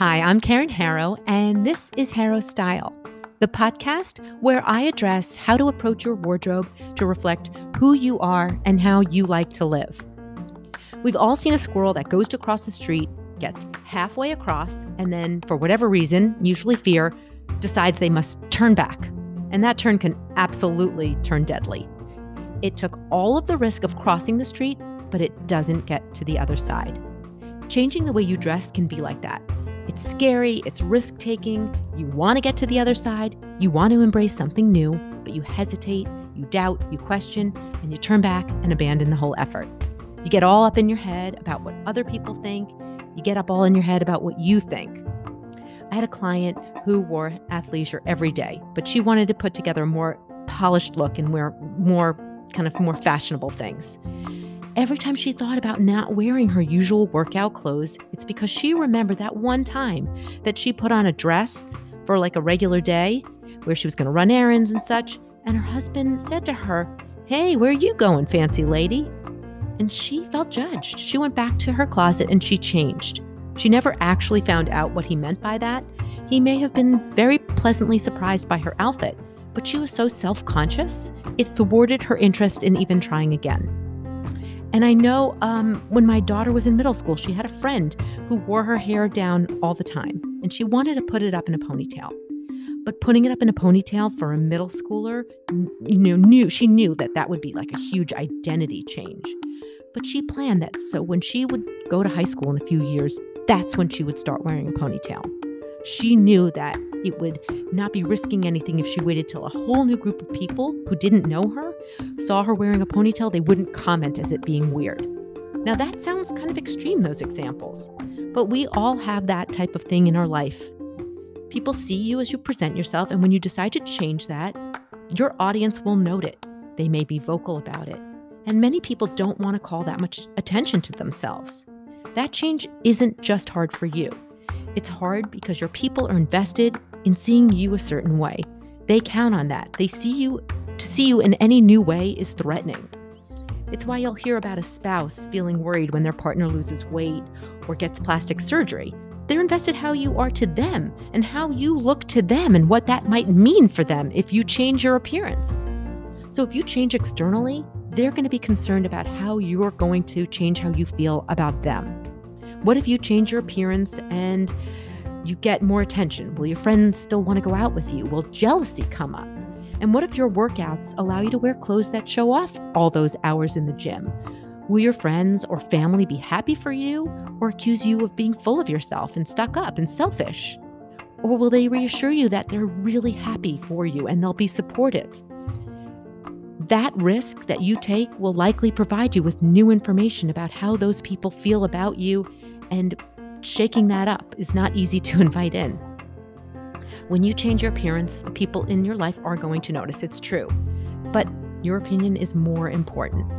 Hi, I'm Karen Harrow, and this is Harrow Style, the podcast where I address how to approach your wardrobe to reflect who you are and how you like to live. We've all seen a squirrel that goes to cross the street, gets halfway across, and then, for whatever reason, usually fear, decides they must turn back. And that turn can absolutely turn deadly. It took all of the risk of crossing the street, but it doesn't get to the other side. Changing the way you dress can be like that. It's scary, it's risk taking. You want to get to the other side, you want to embrace something new, but you hesitate, you doubt, you question, and you turn back and abandon the whole effort. You get all up in your head about what other people think, you get up all in your head about what you think. I had a client who wore athleisure every day, but she wanted to put together a more polished look and wear more kind of more fashionable things. Every time she thought about not wearing her usual workout clothes, it's because she remembered that one time that she put on a dress for like a regular day where she was going to run errands and such. And her husband said to her, Hey, where are you going, fancy lady? And she felt judged. She went back to her closet and she changed. She never actually found out what he meant by that. He may have been very pleasantly surprised by her outfit, but she was so self conscious, it thwarted her interest in even trying again. And I know um, when my daughter was in middle school, she had a friend who wore her hair down all the time, and she wanted to put it up in a ponytail. But putting it up in a ponytail for a middle schooler, you know, knew she knew that that would be like a huge identity change. But she planned that so when she would go to high school in a few years, that's when she would start wearing a ponytail. She knew that it would not be risking anything if she waited till a whole new group of people who didn't know her saw her wearing a ponytail, they wouldn't comment as it being weird. Now, that sounds kind of extreme, those examples, but we all have that type of thing in our life. People see you as you present yourself, and when you decide to change that, your audience will note it. They may be vocal about it. And many people don't want to call that much attention to themselves. That change isn't just hard for you. It's hard because your people are invested in seeing you a certain way. They count on that. They see you to see you in any new way is threatening. It's why you'll hear about a spouse feeling worried when their partner loses weight or gets plastic surgery. They're invested how you are to them and how you look to them and what that might mean for them if you change your appearance. So if you change externally, they're going to be concerned about how you're going to change how you feel about them. What if you change your appearance and you get more attention? Will your friends still want to go out with you? Will jealousy come up? And what if your workouts allow you to wear clothes that show off all those hours in the gym? Will your friends or family be happy for you or accuse you of being full of yourself and stuck up and selfish? Or will they reassure you that they're really happy for you and they'll be supportive? That risk that you take will likely provide you with new information about how those people feel about you, and shaking that up is not easy to invite in. When you change your appearance, the people in your life are going to notice. It's true. But your opinion is more important.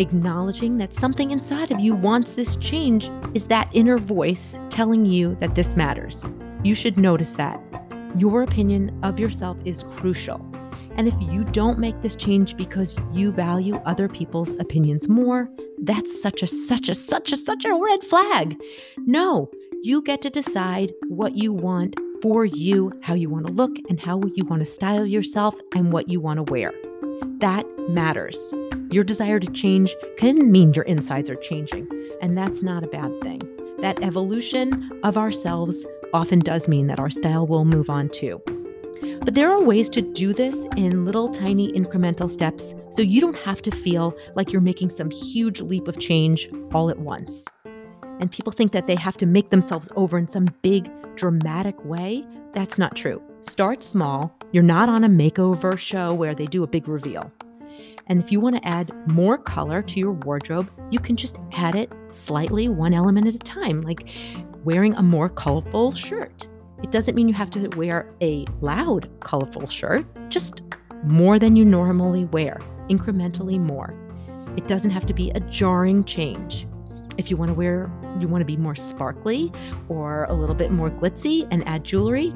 Acknowledging that something inside of you wants this change is that inner voice telling you that this matters. You should notice that. Your opinion of yourself is crucial. And if you don't make this change because you value other people's opinions more, that's such a, such a, such a, such a red flag. No, you get to decide what you want for you, how you want to look and how you want to style yourself and what you want to wear. That matters. Your desire to change can mean your insides are changing, and that's not a bad thing. That evolution of ourselves often does mean that our style will move on too. But there are ways to do this in little tiny incremental steps so you don't have to feel like you're making some huge leap of change all at once. And people think that they have to make themselves over in some big dramatic way, that's not true. Start small. You're not on a makeover show where they do a big reveal. And if you want to add more color to your wardrobe, you can just add it slightly, one element at a time, like wearing a more colorful shirt. It doesn't mean you have to wear a loud, colorful shirt, just more than you normally wear, incrementally more. It doesn't have to be a jarring change. If you want to wear, you want to be more sparkly or a little bit more glitzy and add jewelry,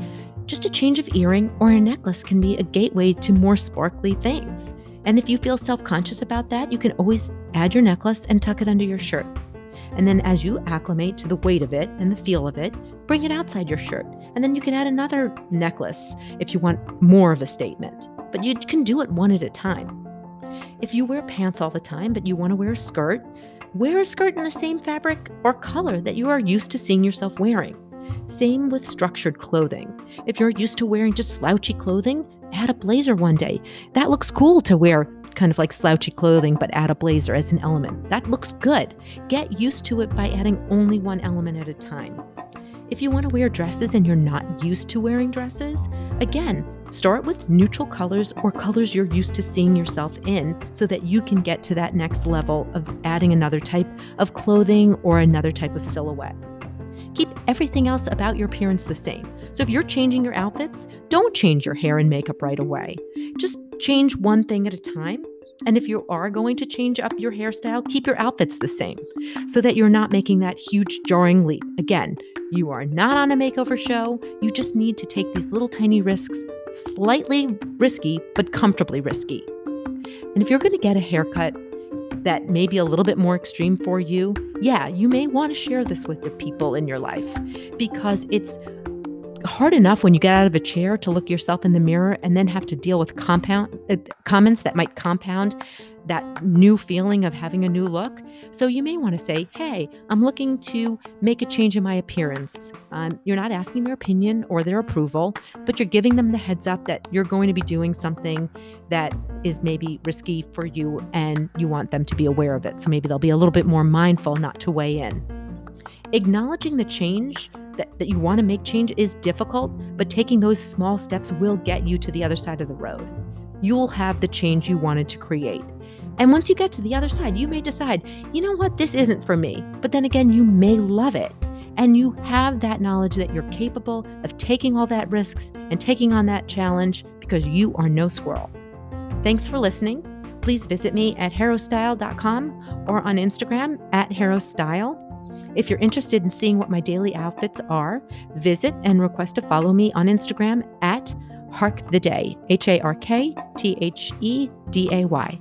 just a change of earring or a necklace can be a gateway to more sparkly things. And if you feel self conscious about that, you can always add your necklace and tuck it under your shirt. And then as you acclimate to the weight of it and the feel of it, bring it outside your shirt. And then you can add another necklace if you want more of a statement. But you can do it one at a time. If you wear pants all the time, but you want to wear a skirt, wear a skirt in the same fabric or color that you are used to seeing yourself wearing. Same with structured clothing. If you're used to wearing just slouchy clothing, add a blazer one day. That looks cool to wear kind of like slouchy clothing, but add a blazer as an element. That looks good. Get used to it by adding only one element at a time. If you want to wear dresses and you're not used to wearing dresses, again, start with neutral colors or colors you're used to seeing yourself in so that you can get to that next level of adding another type of clothing or another type of silhouette. Keep everything else about your appearance the same. So if you're changing your outfits, don't change your hair and makeup right away. Just change one thing at a time. And if you are going to change up your hairstyle, keep your outfits the same so that you're not making that huge jarring leap. Again, you are not on a makeover show. You just need to take these little tiny risks, slightly risky, but comfortably risky. And if you're going to get a haircut that may be a little bit more extreme for you, yeah, you may want to share this with the people in your life because it's hard enough when you get out of a chair to look yourself in the mirror and then have to deal with compound uh, comments that might compound that new feeling of having a new look. So you may want to say, Hey, I'm looking to make a change in my appearance. Um, you're not asking their opinion or their approval, but you're giving them the heads up that you're going to be doing something that is maybe risky for you and you want them to be aware of it. So maybe they'll be a little bit more mindful not to weigh in. Acknowledging the change that, that you want to make change is difficult, but taking those small steps will get you to the other side of the road. You'll have the change you wanted to create. And once you get to the other side, you may decide, you know what, this isn't for me. But then again, you may love it. And you have that knowledge that you're capable of taking all that risks and taking on that challenge because you are no squirrel. Thanks for listening. Please visit me at harrowstyle.com or on Instagram at harrowstyle. If you're interested in seeing what my daily outfits are, visit and request to follow me on Instagram at Hark the Day, H A R K T H E D A Y.